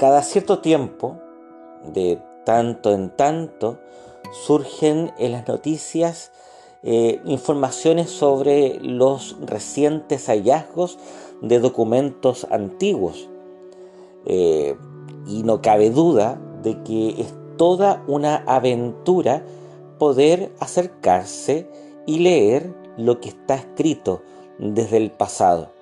cada cierto tiempo, de tanto en tanto, surgen en las noticias eh, informaciones sobre los recientes hallazgos de documentos antiguos. Eh, y no cabe duda de que es toda una aventura poder acercarse y leer lo que está escrito desde el pasado.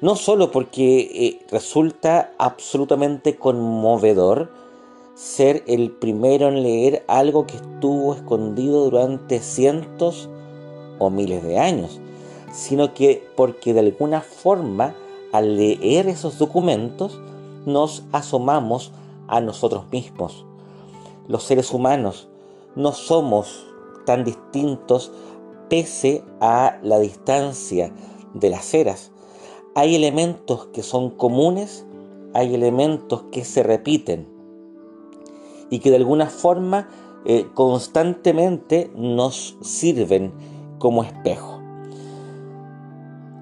No solo porque eh, resulta absolutamente conmovedor ser el primero en leer algo que estuvo escondido durante cientos o miles de años, sino que porque de alguna forma al leer esos documentos nos asomamos a nosotros mismos. Los seres humanos no somos tan distintos pese a la distancia de las eras. Hay elementos que son comunes, hay elementos que se repiten y que de alguna forma eh, constantemente nos sirven como espejo.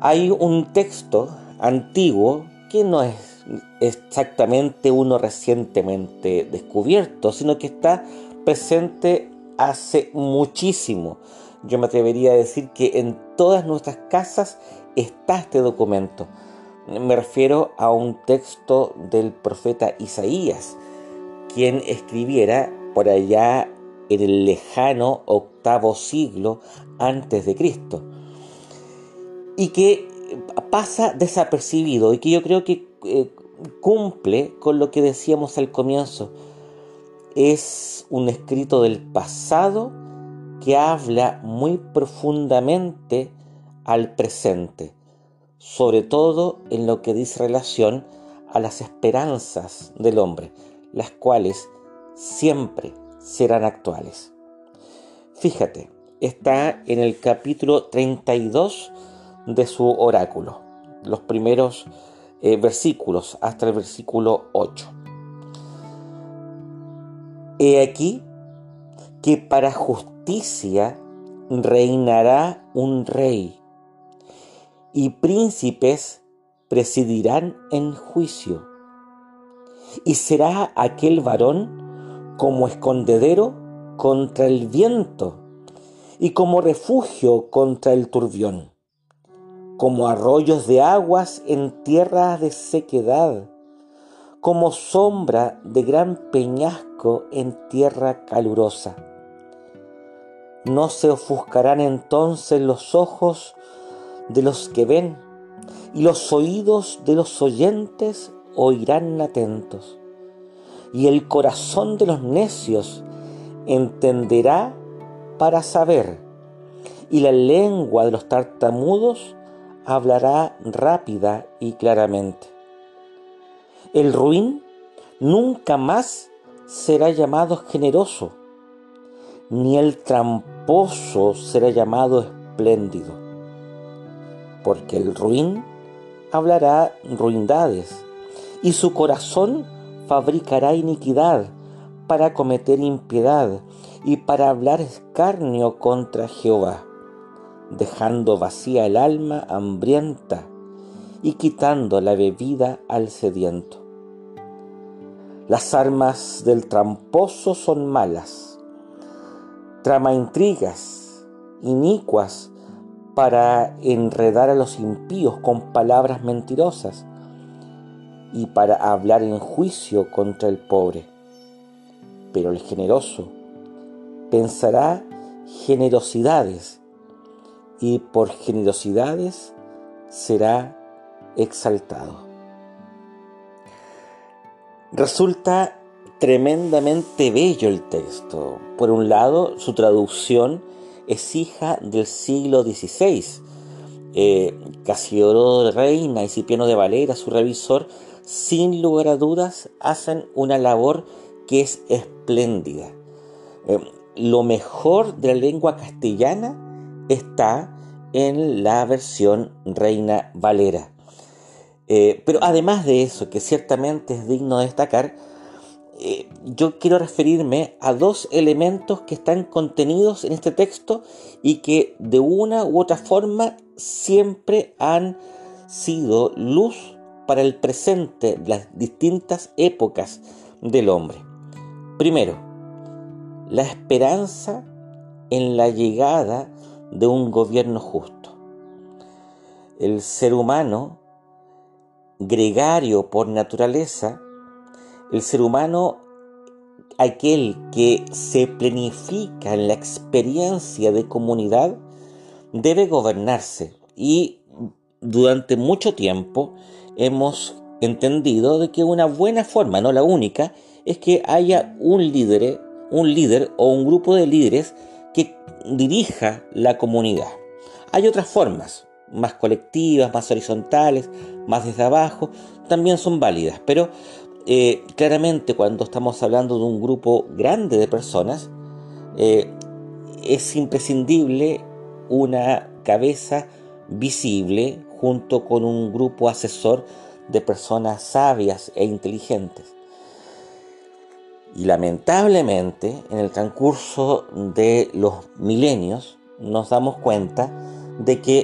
Hay un texto antiguo que no es exactamente uno recientemente descubierto, sino que está presente hace muchísimo. Yo me atrevería a decir que en todas nuestras casas está este documento. Me refiero a un texto del profeta Isaías, quien escribiera por allá en el lejano octavo siglo antes de Cristo. Y que pasa desapercibido y que yo creo que eh, cumple con lo que decíamos al comienzo. Es un escrito del pasado que habla muy profundamente al presente, sobre todo en lo que dice relación a las esperanzas del hombre, las cuales siempre serán actuales. Fíjate, está en el capítulo 32 de su oráculo, los primeros eh, versículos hasta el versículo 8. He aquí que para justicia reinará un rey y príncipes presidirán en juicio. Y será aquel varón como escondedero contra el viento y como refugio contra el turbión como arroyos de aguas en tierras de sequedad, como sombra de gran peñasco en tierra calurosa. No se ofuscarán entonces los ojos de los que ven, y los oídos de los oyentes oirán atentos, y el corazón de los necios entenderá para saber, y la lengua de los tartamudos hablará rápida y claramente. El ruin nunca más será llamado generoso, ni el tramposo será llamado espléndido, porque el ruin hablará ruindades, y su corazón fabricará iniquidad para cometer impiedad y para hablar escarnio contra Jehová dejando vacía el alma hambrienta y quitando la bebida al sediento. Las armas del tramposo son malas, trama intrigas inicuas para enredar a los impíos con palabras mentirosas y para hablar en juicio contra el pobre. Pero el generoso pensará generosidades y por generosidades será exaltado. Resulta tremendamente bello el texto. Por un lado, su traducción es hija del siglo XVI. Eh, Casiodoro Reina y Cipiano de Valera, su revisor, sin lugar a dudas, hacen una labor que es espléndida. Eh, lo mejor de la lengua castellana está en la versión Reina Valera. Eh, pero además de eso, que ciertamente es digno de destacar, eh, yo quiero referirme a dos elementos que están contenidos en este texto y que de una u otra forma siempre han sido luz para el presente de las distintas épocas del hombre. Primero, la esperanza en la llegada de un gobierno justo. El ser humano, gregario por naturaleza, el ser humano, aquel que se planifica en la experiencia de comunidad, debe gobernarse y durante mucho tiempo hemos entendido de que una buena forma, no la única, es que haya un líder, un líder o un grupo de líderes que dirija la comunidad. Hay otras formas, más colectivas, más horizontales, más desde abajo, también son válidas, pero eh, claramente cuando estamos hablando de un grupo grande de personas, eh, es imprescindible una cabeza visible junto con un grupo asesor de personas sabias e inteligentes. Y lamentablemente, en el transcurso de los milenios, nos damos cuenta de que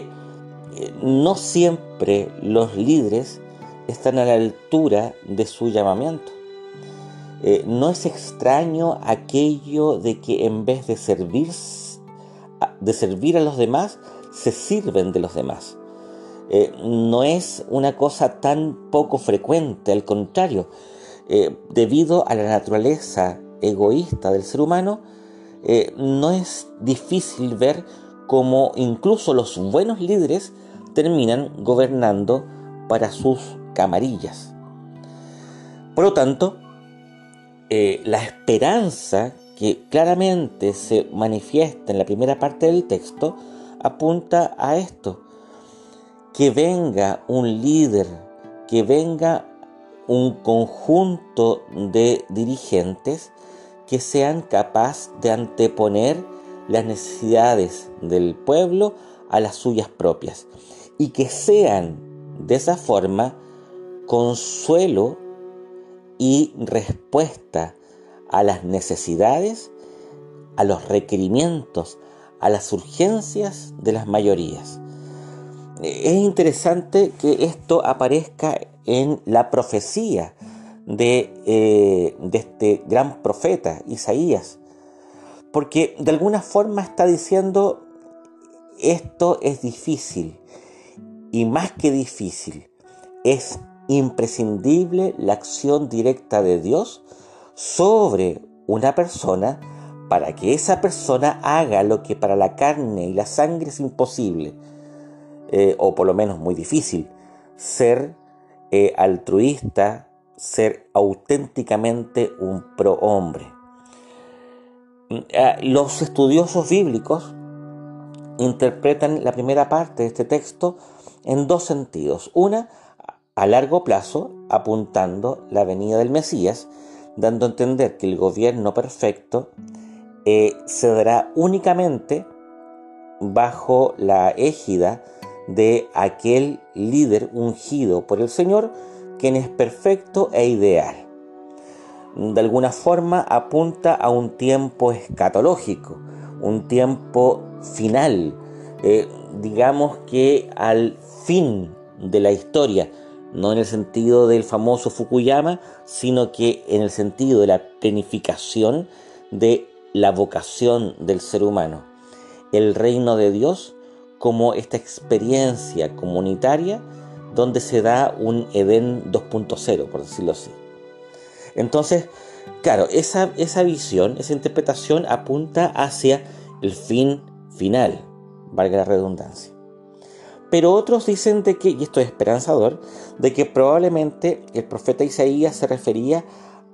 eh, no siempre los líderes están a la altura de su llamamiento. Eh, no es extraño aquello de que en vez de servir, de servir a los demás, se sirven de los demás. Eh, no es una cosa tan poco frecuente, al contrario, eh, debido a la naturaleza egoísta del ser humano, no es difícil ver cómo incluso los buenos líderes terminan gobernando para sus camarillas. Por lo tanto, eh, la esperanza que claramente se manifiesta en la primera parte del texto apunta a esto, que venga un líder, que venga un conjunto de dirigentes que sean capaces de anteponer las necesidades del pueblo a las suyas propias y que sean de esa forma consuelo y respuesta a las necesidades, a los requerimientos, a las urgencias de las mayorías. Es interesante que esto aparezca en la profecía de, eh, de este gran profeta, Isaías, porque de alguna forma está diciendo, esto es difícil, y más que difícil, es imprescindible la acción directa de Dios sobre una persona para que esa persona haga lo que para la carne y la sangre es imposible, eh, o por lo menos muy difícil, ser eh, altruista, ser auténticamente un prohombre. Ah, los estudiosos bíblicos interpretan la primera parte de este texto en dos sentidos. Una, a largo plazo, apuntando la venida del Mesías, dando a entender que el gobierno perfecto eh, se dará únicamente bajo la égida de aquel líder ungido por el Señor, quien es perfecto e ideal. De alguna forma apunta a un tiempo escatológico, un tiempo final, eh, digamos que al fin de la historia, no en el sentido del famoso Fukuyama, sino que en el sentido de la planificación de la vocación del ser humano. El reino de Dios como esta experiencia comunitaria donde se da un Edén 2.0, por decirlo así. Entonces, claro, esa, esa visión, esa interpretación apunta hacia el fin final, valga la redundancia. Pero otros dicen de que, y esto es esperanzador, de que probablemente el profeta Isaías se refería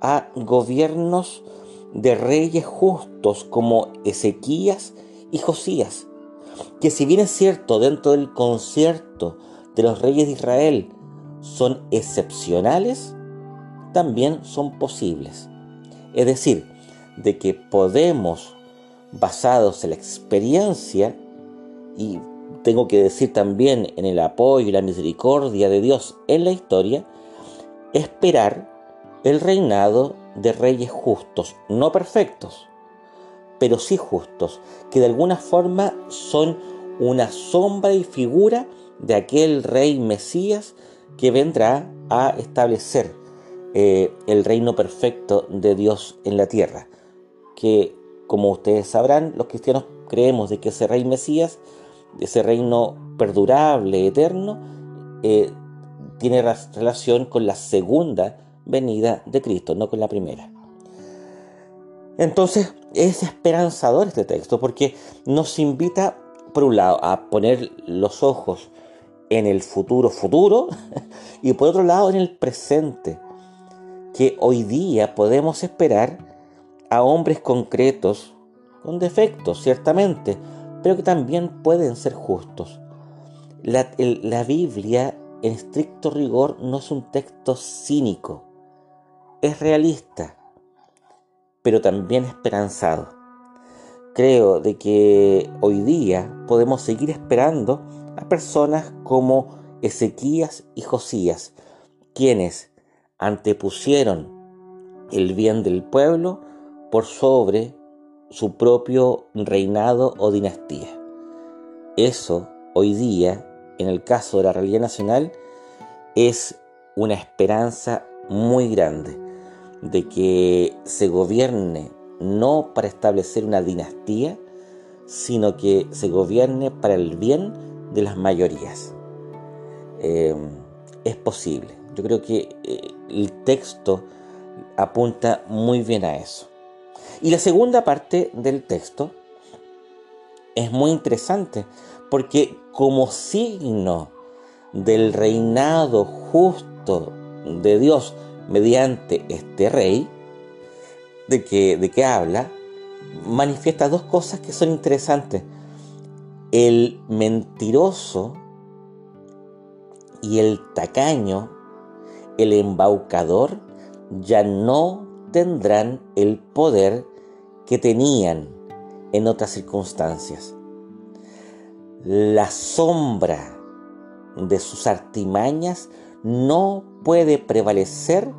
a gobiernos de reyes justos como Ezequías y Josías, que si bien es cierto dentro del concierto de los reyes de Israel son excepcionales, también son posibles. Es decir, de que podemos, basados en la experiencia, y tengo que decir también en el apoyo y la misericordia de Dios en la historia, esperar el reinado de reyes justos, no perfectos, pero sí justos, que de alguna forma son una sombra y figura de aquel rey Mesías que vendrá a establecer eh, el reino perfecto de Dios en la tierra, que como ustedes sabrán, los cristianos creemos de que ese rey Mesías, ese reino perdurable, eterno, eh, tiene relación con la segunda venida de Cristo, no con la primera. Entonces es esperanzador este texto porque nos invita, por un lado, a poner los ojos en el futuro futuro y por otro lado en el presente, que hoy día podemos esperar a hombres concretos, con defectos ciertamente, pero que también pueden ser justos. La, la Biblia, en estricto rigor, no es un texto cínico, es realista, pero también esperanzado. Creo de que hoy día podemos seguir esperando a personas como Ezequías y Josías, quienes antepusieron el bien del pueblo por sobre su propio reinado o dinastía. Eso hoy día, en el caso de la realidad nacional, es una esperanza muy grande de que se gobierne no para establecer una dinastía, sino que se gobierne para el bien de las mayorías. Eh, es posible. Yo creo que eh, el texto apunta muy bien a eso. Y la segunda parte del texto es muy interesante porque como signo del reinado justo de Dios mediante este rey, de que, de habla, manifiesta dos cosas que son interesantes. El mentiroso y el tacaño, el embaucador, ya no tendrán el poder que tenían en otras circunstancias. La sombra de sus artimañas no puede prevalecer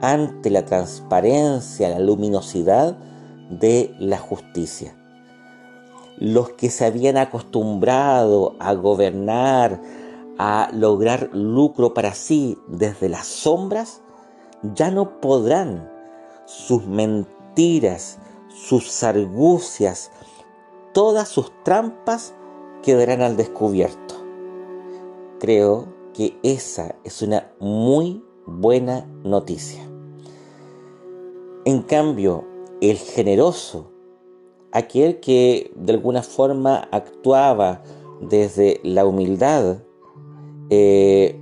ante la transparencia, la luminosidad de la justicia. Los que se habían acostumbrado a gobernar, a lograr lucro para sí desde las sombras, ya no podrán. Sus mentiras, sus argucias, todas sus trampas quedarán al descubierto. Creo que esa es una muy buena noticia. En cambio, el generoso, aquel que de alguna forma actuaba desde la humildad, eh,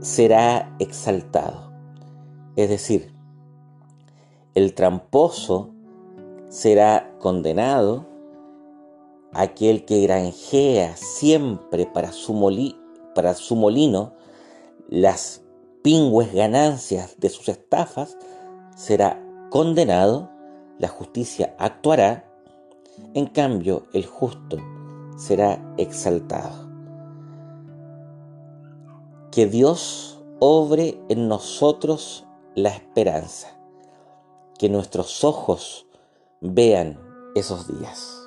será exaltado. Es decir, el tramposo será condenado, aquel que granjea siempre para su, molino las pingües ganancias de sus estafas, será condenado, la justicia actuará, en cambio el justo será exaltado. Que Dios obre en nosotros la esperanza, que nuestros ojos vean esos días.